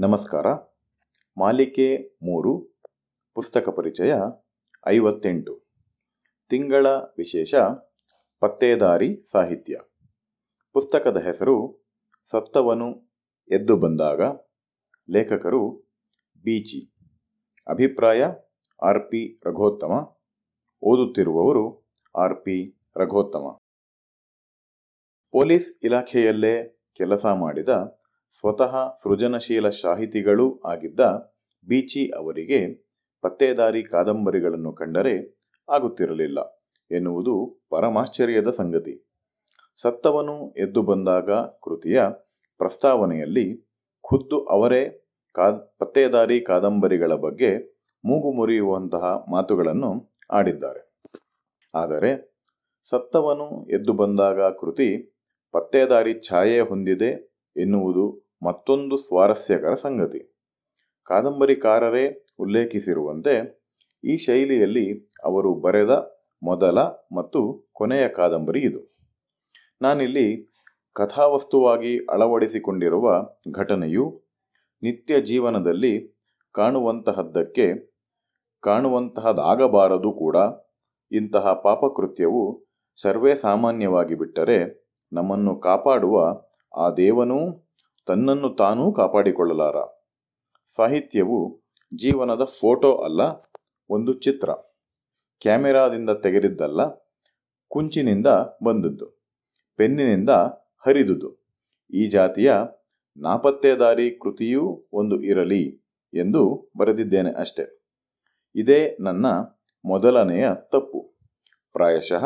ನಮಸ್ಕಾರ. ಮಾಲಿಕೆ ಮೂರು, ಪುಸ್ತಕ ಪರಿಚಯ ಐವತ್ತೆಂಟು. ತಿಂಗಳ ವಿಶೇಷ ಪತ್ತೇದಾರಿ ಸಾಹಿತ್ಯ. ಪುಸ್ತಕದ ಹೆಸರು ಸತ್ತವನು ಎದ್ದು ಬಂದಾಗ ಲೇಖಕರು ಬೀಚಿ. ಅಭಿಪ್ರಾಯ ಆರ್ ಪಿ ರಘೋತ್ತಮ. ಓದುತ್ತಿರುವವರು ಆರ್ ಪಿ ರಘೋತ್ತಮ. ಪೊಲೀಸ್ ಇಲಾಖೆಯಲ್ಲೇ ಕೆಲಸ ಮಾಡಿದ ಸ್ವತಃ ಸೃಜನಶೀಲ ಸಾಹಿತಿಗಳೂ ಆಗಿದ್ದ ಬೀಚಿ ಅವರಿಗೆ ಪತ್ತೇದಾರಿ ಕಾದಂಬರಿಗಳನ್ನು ಕಂಡರೆ ಆಗುತ್ತಿರಲಿಲ್ಲ ಎನ್ನುವುದು ಪರಮಾಶ್ಚರ್ಯದ ಸಂಗತಿ. ಸತ್ತವನು ಎದ್ದು ಬಂದಾಗ ಕೃತಿಯ ಪ್ರಸ್ತಾವನೆಯಲ್ಲಿ ಖುದ್ದು ಅವರೇ ಕಾ ಪತ್ತೇದಾರಿ ಕಾದಂಬರಿಗಳ ಬಗ್ಗೆ ಮೂಗು ಮುರಿಯುವಂತಹ ಮಾತುಗಳನ್ನು ಆಡಿದ್ದಾರೆ. ಆದರೆ ಸತ್ತವನು ಎದ್ದು ಬಂದಾಗ ಕೃತಿ ಪತ್ತೇದಾರಿ ಛಾಯೆ ಹೊಂದಿದೆ ಎನ್ನುವುದು ಮತ್ತೊಂದು ಸ್ವಾರಸ್ಯಕರ ಸಂಗತಿ. ಕಾದಂಬರಿಕಾರರೇ ಉಲ್ಲೇಖಿಸಿರುವಂತೆ, ಈ ಶೈಲಿಯಲ್ಲಿ ಅವರು ಬರೆದ ಮೊದಲ ಮತ್ತು ಕೊನೆಯ ಕಾದಂಬರಿ ಇದು. ನಾನಿಲ್ಲಿ ಕಥಾವಸ್ತುವಾಗಿ ಅಳವಡಿಸಿಕೊಂಡಿರುವ ಘಟನೆಯು ನಿತ್ಯ ಜೀವನದಲ್ಲಿ ಕಾಣುವಂತಹದ್ದಕ್ಕೆ ಕಾಣುವಂತಹದಾಗಬಾರದು ಕೂಡ. ಇಂತಹ ಪಾಪಕೃತ್ಯವು ಸರ್ವೇ ಸಾಮಾನ್ಯವಾಗಿ ಬಿಟ್ಟರೆ ನಮ್ಮನ್ನು ಕಾಪಾಡುವ ಆ ದೇವನೂ ತನ್ನನ್ನು ತಾನೂ ಕಾಪಾಡಿಕೊಳ್ಳಲಾರ. ಸಾಹಿತ್ಯವು ಜೀವನದ ಫೋಟೋ ಅಲ್ಲ, ಒಂದು ಚಿತ್ರ. ಕ್ಯಾಮೆರಾದಿಂದ ತೆಗೆದಿದ್ದಲ್ಲ, ಕುಂಚಿನಿಂದ ಬಂದದ್ದು, ಪೆನ್ನಿನಿಂದ ಹರಿದುದು. ಈ ಜಾತಿಯ ನಾಪತ್ತೆದಾರಿ ಕೃತಿಯೂ ಒಂದು ಇರಲಿ ಎಂದು ಬರೆದಿದ್ದೇನೆ ಅಷ್ಟೆ. ಇದೇ ನನ್ನ ಮೊದಲನೆಯ ತಪ್ಪು. ಪ್ರಾಯಶಃ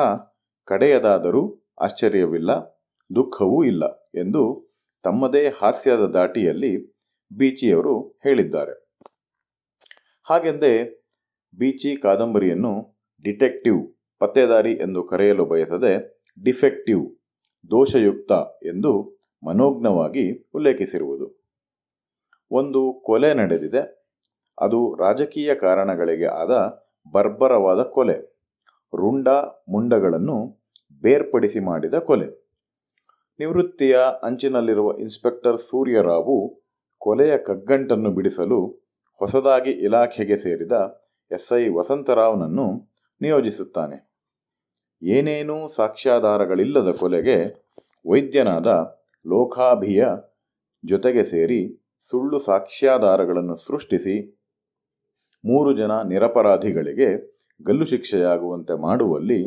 ಕಡೆಯದಾದರೂ ಆಶ್ಚರ್ಯವಿಲ್ಲ ದುಃಖವೂ ಇಲ್ಲ ಎಂದು ತಮ್ಮದೇ ಹಾಸ್ಯದ ದಾಟಿಯಲ್ಲಿ ಬೀಚಿಯವರು ಹೇಳಿದ್ದಾರೆ. ಹಾಗೆಂದೇ ಬೀಚಿ ಕಾದಂಬರಿಯನ್ನು ಡಿಟೆಕ್ಟಿವ್, ಪತ್ತೆದಾರಿ ಎಂದು ಕರೆಯಲು ಬಯಸದೆ ಡಿಫೆಕ್ಟಿವ್, ದೋಷಯುಕ್ತ ಎಂದು ಮನೋಜ್ಞವಾಗಿ ಉಲ್ಲೇಖಿಸಿರುವುದು. ಒಂದು ಕೊಲೆ ನಡೆದಿದೆ. ಅದು ರಾಜಕೀಯ ಕಾರಣಗಳಿಗೆ ಆದ ಬರ್ಬರವಾದ ಕೊಲೆ. ರುಂಡ ಮುಂಡಗಳನ್ನು ಬೇರ್ಪಡಿಸಿ ಮಾಡಿದ ಕೊಲೆ. ನಿವೃತ್ತಿಯ ಅಂಚಿನಲ್ಲಿರುವ ಇನ್ಸ್ಪೆಕ್ಟರ್ ಸೂರ್ಯರಾವು ಕೊಲೆಯ ಕಗ್ಗಂಟನ್ನು ಬಿಡಿಸಲು ಹೊಸದಾಗಿ ಇಲಾಖೆಗೆ ಸೇರಿದ ಎಸ್ಐ ವಸಂತರಾವ್ನನ್ನು ನಿಯೋಜಿಸುತ್ತಾನೆ. ಏನೇನೂ ಸಾಕ್ಷ್ಯಾಧಾರಗಳಿಲ್ಲದ ಕೊಲೆಗೆ ವೈದ್ಯನಾದ ಲೋಕಾಭಿಯ ಜೊತೆಗೆ ಸೇರಿ ಸುಳ್ಳು ಸಾಕ್ಷ್ಯಾಧಾರಗಳನ್ನು ಸೃಷ್ಟಿಸಿ ಮೂರು ಜನ ನಿರಪರಾಧಿಗಳಿಗೆ ಗಲ್ಲು ಶಿಕ್ಷೆಯಾಗುವಂತೆ ಮಾಡುವಲ್ಲಿ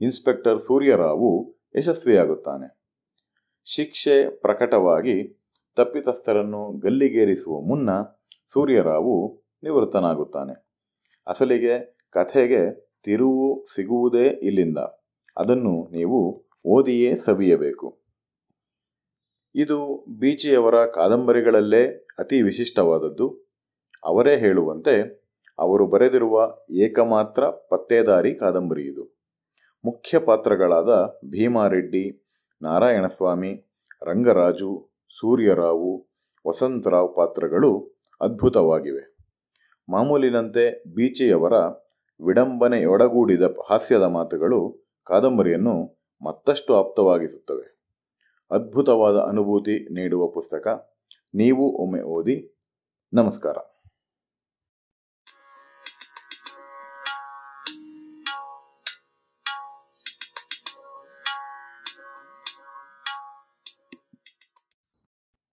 ಇನ್ಸ್ಪೆಕ್ಟರ್ ಸೂರ್ಯರಾವು ಯಶಸ್ವಿಯಾಗುತ್ತಾನೆ. ಶಿಕ್ಷೆ ಪ್ರಕಟವಾಗಿ ತಪ್ಪಿತಸ್ಥರನ್ನು ಗಲ್ಲಿಗೇರಿಸುವ ಮುನ್ನ ಸೂರ್ಯರಾವು ನಿವೃತ್ತನಾಗುತ್ತಾನೆ. ಅಸಲಿಗೆ ಕಥೆಗೆ ತಿರುವು ಸಿಗುವುದೇ ಇಲ್ಲಿಂದ. ಅದನ್ನು ನೀವು ಓದಿಯೇ ಸವಿಯಬೇಕು. ಇದು ಬೀಚಿಯವರ ಕಾದಂಬರಿಗಳಲ್ಲೇ ಅತಿ ವಿಶಿಷ್ಟವಾದದ್ದು. ಅವರೇ ಹೇಳುವಂತೆ ಅವರು ಬರೆದಿರುವ ಏಕಮಾತ್ರ ಪತ್ತೇದಾರಿ ಕಾದಂಬರಿ ಇದು. ಮುಖ್ಯ ಪಾತ್ರಗಳಾದ ಭೀಮಾರೆಡ್ಡಿ ನಾರಾಯಣಸ್ವಾಮಿ ರಂಗರಾಜು, ಸೂರ್ಯರಾವು, ವಸಂತರಾವ್ ಪಾತ್ರಗಳು ಅದ್ಭುತವಾಗಿವೆ. ಮಾಮೂಲಿನಂತೆ ಬೀಚಿಯವರ ವಿಡಂಬನೆಯೊಡಗೂಡಿದ ಹಾಸ್ಯದ ಮಾತುಗಳು ಕಾದಂಬರಿಯನ್ನು ಮತ್ತಷ್ಟು ಆಪ್ತವಾಗಿಸುತ್ತವೆ. ಅದ್ಭುತವಾದ ಅನುಭೂತಿ ನೀಡುವ ಪುಸ್ತಕ, ನೀವು ಒಮ್ಮೆ ಓದಿ, ನಮಸ್ಕಾರ.